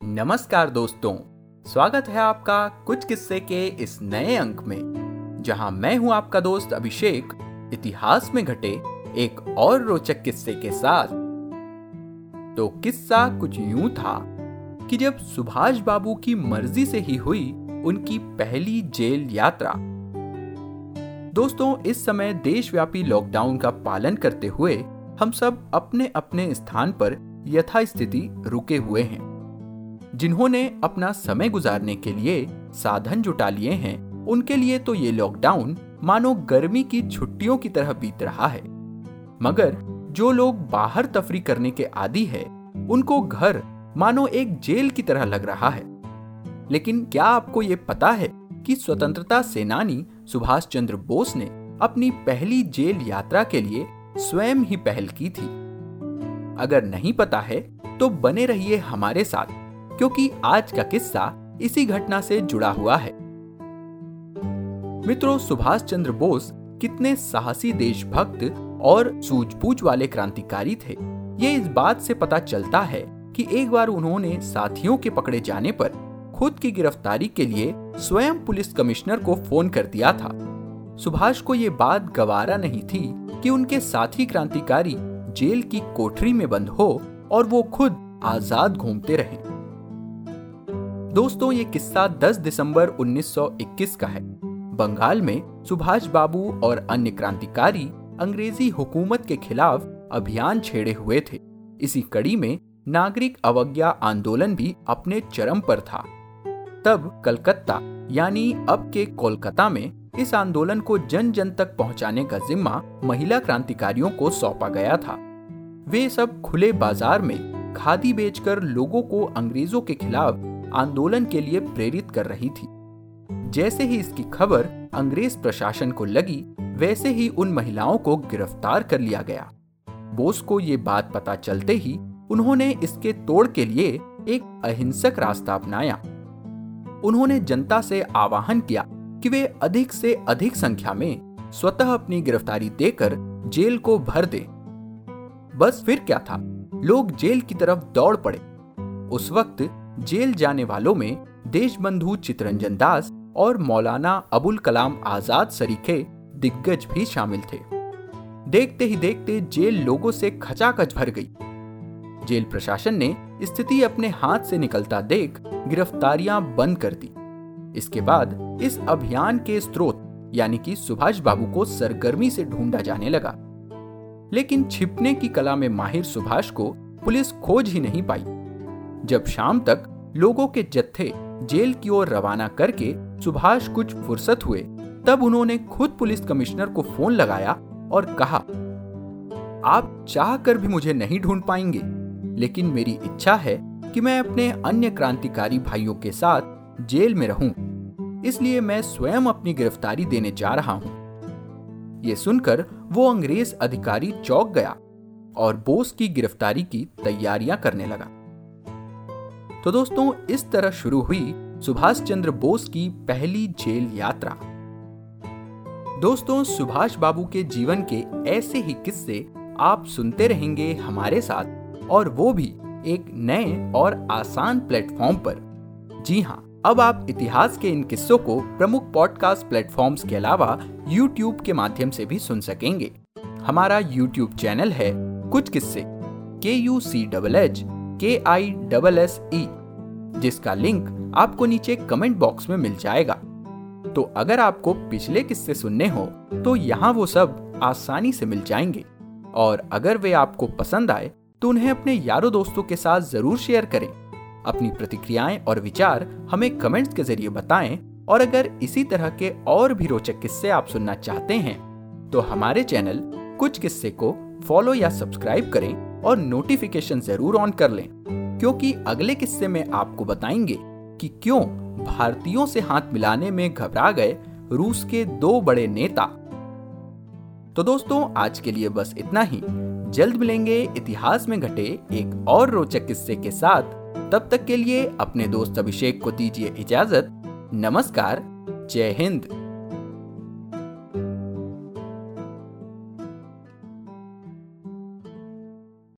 नमस्कार दोस्तों, स्वागत है आपका कुछ किस्से के इस नए अंक में, जहाँ मैं हूँ आपका दोस्त अभिषेक, इतिहास में घटे एक और रोचक किस्से के साथ। तो किस्सा कुछ यूँ था कि जब सुभाष बाबू की मर्ज़ी से ही हुई उनकी पहली जेल यात्रा। दोस्तों, इस समय देशव्यापी लॉकडाउन का पालन करते हुए हम सब अपने अपने स्थान पर यथास्थिति रुके हुए हैं। जिन्होंने अपना समय गुजारने के लिए साधन जुटा लिए हैं, उनके लिए तो ये लॉकडाउन मानो गर्मी की छुट्टियों की तरह बीत रहा है। मगर जो लोग बाहर तफरी करने के आदि है, उनको घर मानो एक जेल की तरह लग रहा है। लेकिन क्या आपको ये पता है कि स्वतंत्रता सेनानी सुभाष चंद्र बोस ने अपनी पहली जेल यात्रा के लिए स्वयं ही पहल की थी? अगर नहीं पता है तो बने रहिए हमारे साथ। क्योंकि आज का किस्सा इसी घटना से जुड़ा हुआ है। मित्रों सुभाष चंद्र बोस कितने साहसी देशभक्त और सूझबूझ वाले क्रांतिकारी थे। ये इस बात से पता चलता है कि एक बार उन्होंने साथियों के पकड़े जाने पर खुद की गिरफ्तारी के लिए स्वयं पुलिस कमिश्नर को फ़ोन कर दिया था। सुभाष को ये बात गवारा नहीं थी कि उनके साथी क्रांतिकारी जेल की कोठरी में बंद हो और वो खुद आज़ाद घूमते रहें। दोस्तों, ये किस्सा 10 दिसंबर 1921 का है। बंगाल में सुभाष बाबू और अन्य क्रांतिकारी अंग्रेज़ी हुकूमत के खिलाफ अभियान छेड़े हुए थे। इसी कड़ी में नागरिक अवज्ञा आंदोलन भी अपने चरम पर था। तब कलकत्ता, यानी अब के कोलकाता में, इस आंदोलन को जन जन तक पहुँचाने का जिम्मा महिला क्रांतिकारियों को सौंपा गया था। वे सब खुले बाज़ार में खादी बेचकर लोगों को अंग्रेज़ों के खिलाफ आंदोलन के लिए प्रेरित कर रही थी। जैसे ही इसकी खबर अंग्रेज़ प्रशासन को लगी, वैसे ही उन महिलाओं को गिरफ़्तार कर लिया गया। बोस को ये बात पता चलते ही उन्होंने इसके तोड़ के लिए एक अहिंसक रास्ता अपनाया। उन्होंने जनता से आवाहन किया कि वे अधिक से अधिक संख्या में स्वतः अपनी गिरफ्तारी देकर जेल को भर दें। बस फिर क्या था? लोग जेल की तरफ़ दौड़ पड़े। उस वक्त जेल जाने वालों में देशबंधु चितरंजन दास और मौलाना अबुल कलाम आज़ाद सरीखे दिग्गज भी शामिल थे। देखते ही देखते जेल लोगों से खचाखच भर गई। जेल प्रशासन ने स्थिति अपने हाथ से निकलता देख गिरफ्तारियाँ बंद कर दी। इसके बाद इस अभियान के स्रोत, यानी कि सुभाष बाबू को सरगर्मी से ढूंढा जाने लगा। लेकिन छिपने की कला में माहिर सुभाष को पुलिस खोज ही नहीं पाई। जब शाम तक लोगों के जत्थे जेल की ओर रवाना करके सुभाष कुछ फुर्सत हुए, तब उन्होंने खुद पुलिस कमिश्नर को फ़ोन लगाया और कहा, आप चाह कर भी मुझे नहीं ढूंढ पाएँगे, लेकिन मेरी इच्छा है कि मैं अपने अन्य क्रांतिकारी भाइयों के साथ जेल में रहूँ। इसलिए मैं स्वयं अपनी गिरफ्तारी देने जा रहा हूँ। ये सुनकर वो अंग्रेज़ अधिकारी चौक गया और बोस की गिरफ्तारी की तैयारियाँ करने लगा। तो दोस्तों, इस तरह शुरू हुई सुभाष चंद्र बोस की पहली जेल यात्रा। दोस्तों, सुभाष बाबू के जीवन के ऐसे ही किस्से आप सुनते रहेंगे हमारे साथ, और वो भी एक नए और आसान प्लेटफॉर्म पर। जी हाँ अब आप इतिहास के इन किस्सों को प्रमुख पॉडकास्ट प्लेटफॉर्म्स के अलावा YouTube के माध्यम से भी सुन सकेंगे। हमारा YouTube चैनल है कुछ किस्से, के यू सी डबल एच, के आई डबल एस ई। जिसका लिंक आपको नीचे कमेंट बॉक्स में मिल जाएगा। तो अगर आपको पिछले किस्से सुनने हो तो यहाँ वो सब आसानी से मिल जाएँगे। और अगर वे आपको पसंद आए तो उन्हें अपने यारों दोस्तों के साथ ज़रूर शेयर करें। अपनी प्रतिक्रियाएँ और विचार हमें कमेंट्स के ज़रिए बताएँ, और अगर इसी तरह के और भी रोचक किस्से आप सुनना चाहते हैं तो हमारे चैनल कुछ किस्से को फॉलो या सब्सक्राइब करें और नोटिफिकेशन ज़रूर ऑन कर लें। क्योंकि अगले किस्से में आपको बताएँगे कि क्यों भारतीयों से हाथ मिलाने में घबरा गए रूस के दो बड़े नेता। तो दोस्तों, आज के लिए बस इतना ही। जल्द मिलेंगे इतिहास में घटे एक और रोचक किस्से के साथ। तब तक के लिए अपने दोस्त अभिषेक को दीजिए इजाज़त। नमस्कार, जय हिंद।